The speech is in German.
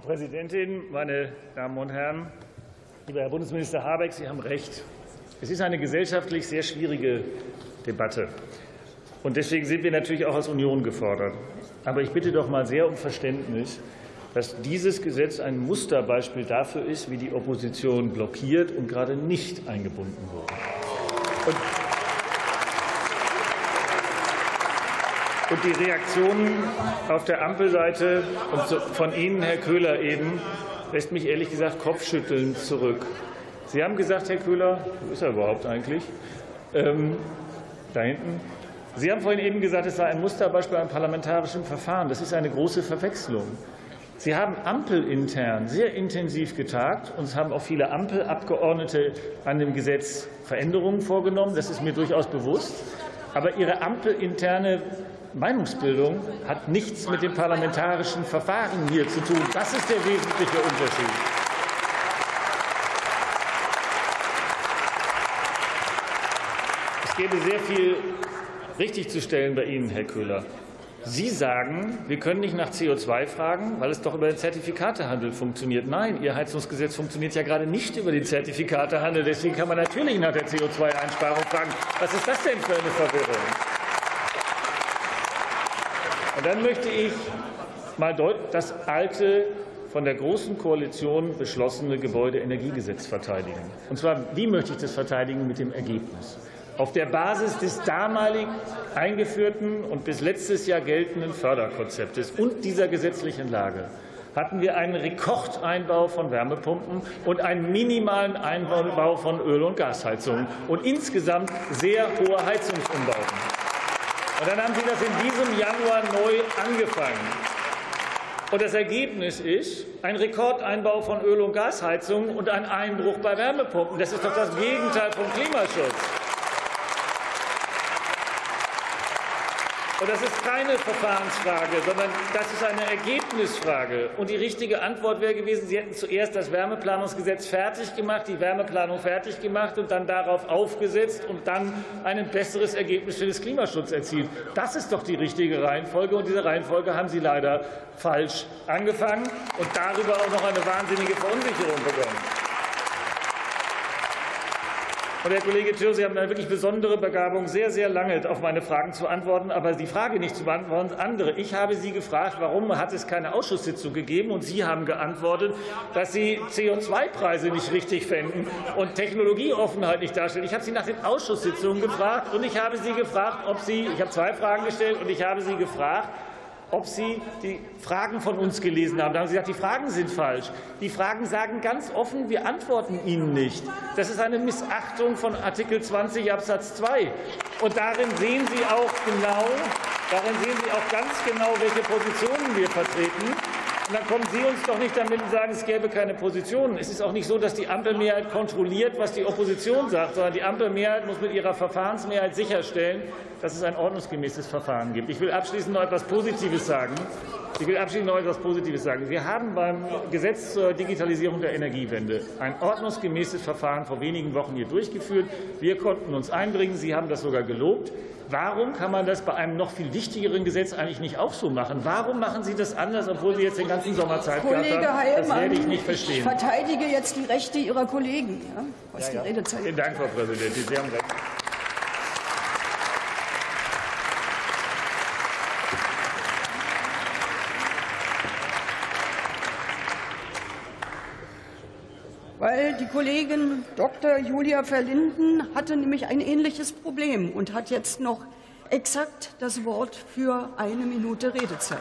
Präsidentin, meine Damen und Herren! Lieber Herr Bundesminister Habeck, Sie haben recht. Es ist eine gesellschaftlich sehr schwierige Debatte. Und deswegen sind wir natürlich auch als Union gefordert. Aber ich bitte doch mal sehr um Verständnis, dass dieses Gesetz ein Musterbeispiel dafür ist, wie die Opposition blockiert und gerade nicht eingebunden wurde. Und Und die Reaktionen auf der Ampelseite von Ihnen, Herr Köhler, eben lässt mich ehrlich gesagt kopfschüttelnd zurück. Sie haben gesagt, Herr Köhler, wo ist er überhaupt eigentlich? Ähm, da hinten. Sie haben vorhin eben gesagt, es sei ein Musterbeispiel an parlamentarischem Verfahren. Das ist eine große Verwechslung. Sie haben ampelintern sehr intensiv getagt und es haben auch viele Ampelabgeordnete an dem Gesetz Veränderungen vorgenommen. Das ist mir durchaus bewusst. Aber Ihre ampelinterne Meinungsbildung hat nichts mit dem parlamentarischen Verfahren hier zu tun. Das ist der wesentliche Unterschied. Es gäbe sehr viel richtigzustellen bei Ihnen, Herr Köhler. Sie sagen, wir können nicht nach CO2 fragen, weil es doch über den Zertifikatehandel funktioniert. Nein, Ihr Heizungsgesetz funktioniert ja gerade nicht über den Zertifikatehandel. Deswegen kann man natürlich nach der CO2-Einsparung fragen. Was ist das denn für eine Verwirrung? Und dann möchte ich mal das alte, von der Großen Koalition beschlossene Gebäudeenergiegesetz verteidigen. Und zwar, wie möchte ich das verteidigen? Mit dem Ergebnis. Auf der Basis des damalig eingeführten und bis letztes Jahr geltenden Förderkonzeptes und dieser gesetzlichen Lage hatten wir einen Rekordeinbau von Wärmepumpen und einen minimalen Einbau von Öl- und Gasheizungen und insgesamt sehr hohe Heizungsumbauten. Und dann haben Sie das in diesem Januar neu angefangen. Und das Ergebnis ist ein Rekordeinbau von Öl- und Gasheizungen und ein Einbruch bei Wärmepumpen. Das ist doch das Gegenteil vom Klimaschutz. Und das ist keine Verfahrensfrage, sondern das ist eine Ergebnisfrage. Und die richtige Antwort wäre gewesen, Sie hätten zuerst das Wärmeplanungsgesetz fertig gemacht, die Wärmeplanung fertig gemacht und dann darauf aufgesetzt und dann ein besseres Ergebnis für den Klimaschutz erzielt. Das ist doch die richtige Reihenfolge. Und diese Reihenfolge haben Sie leider falsch angefangen und darüber auch noch eine wahnsinnige Verunsicherung begonnen. Und Herr Kollege Tschirr, Sie haben eine wirklich besondere Begabung, sehr, sehr lange auf meine Fragen zu antworten, aber die Frage nicht zu beantworten, andere. Ich habe Sie gefragt, warum hat es keine Ausschusssitzung gegeben? Und Sie haben geantwortet, dass Sie CO2-Preise nicht richtig fänden und Technologieoffenheit nicht darstellen. Ich habe Sie nach den Ausschusssitzungen gefragt und ich habe Sie gefragt, ob Sie, ich habe zwei Fragen gestellt und ich habe Sie gefragt, ob Sie die Fragen von uns gelesen haben. Da haben Sie gesagt, die Fragen sind falsch. Die Fragen sagen ganz offen, wir antworten Ihnen nicht. Das ist eine Missachtung von Artikel 20 Absatz 2. Und darin sehen Sie auch genau, darin sehen Sie auch ganz genau, welche Positionen wir vertreten. Und dann kommen Sie uns doch nicht damit und sagen, es gäbe keine Positionen. Es ist auch nicht so, dass die Ampelmehrheit kontrolliert, was die Opposition sagt, sondern die Ampelmehrheit muss mit ihrer Verfahrensmehrheit sicherstellen, dass es ein ordnungsgemäßes Verfahren gibt. Ich will abschließend noch etwas Positives sagen. Ich will abschließend noch etwas Positives sagen. Wir haben beim Gesetz zur Digitalisierung der Energiewende ein ordnungsgemäßes Verfahren vor wenigen Wochen hier durchgeführt. Wir konnten uns einbringen. Sie haben das sogar gelobt. Warum kann man das bei einem noch viel wichtigeren Gesetz eigentlich nicht auch so machen? Warum machen Sie das anders, obwohl Sie jetzt den ganzen Sommer Zeit Kollege gehabt haben? Heilmann, das werde ich nicht verstehen. Ich verteidige jetzt die Rechte Ihrer Kollegen, ja, was ja, die Redezeit Vielen Dank, Frau Präsidentin. Sie haben recht. Weil die Kollegin Dr. Julia Verlinden hatte nämlich ein ähnliches Problem und hat jetzt noch exakt das Wort für eine Minute Redezeit.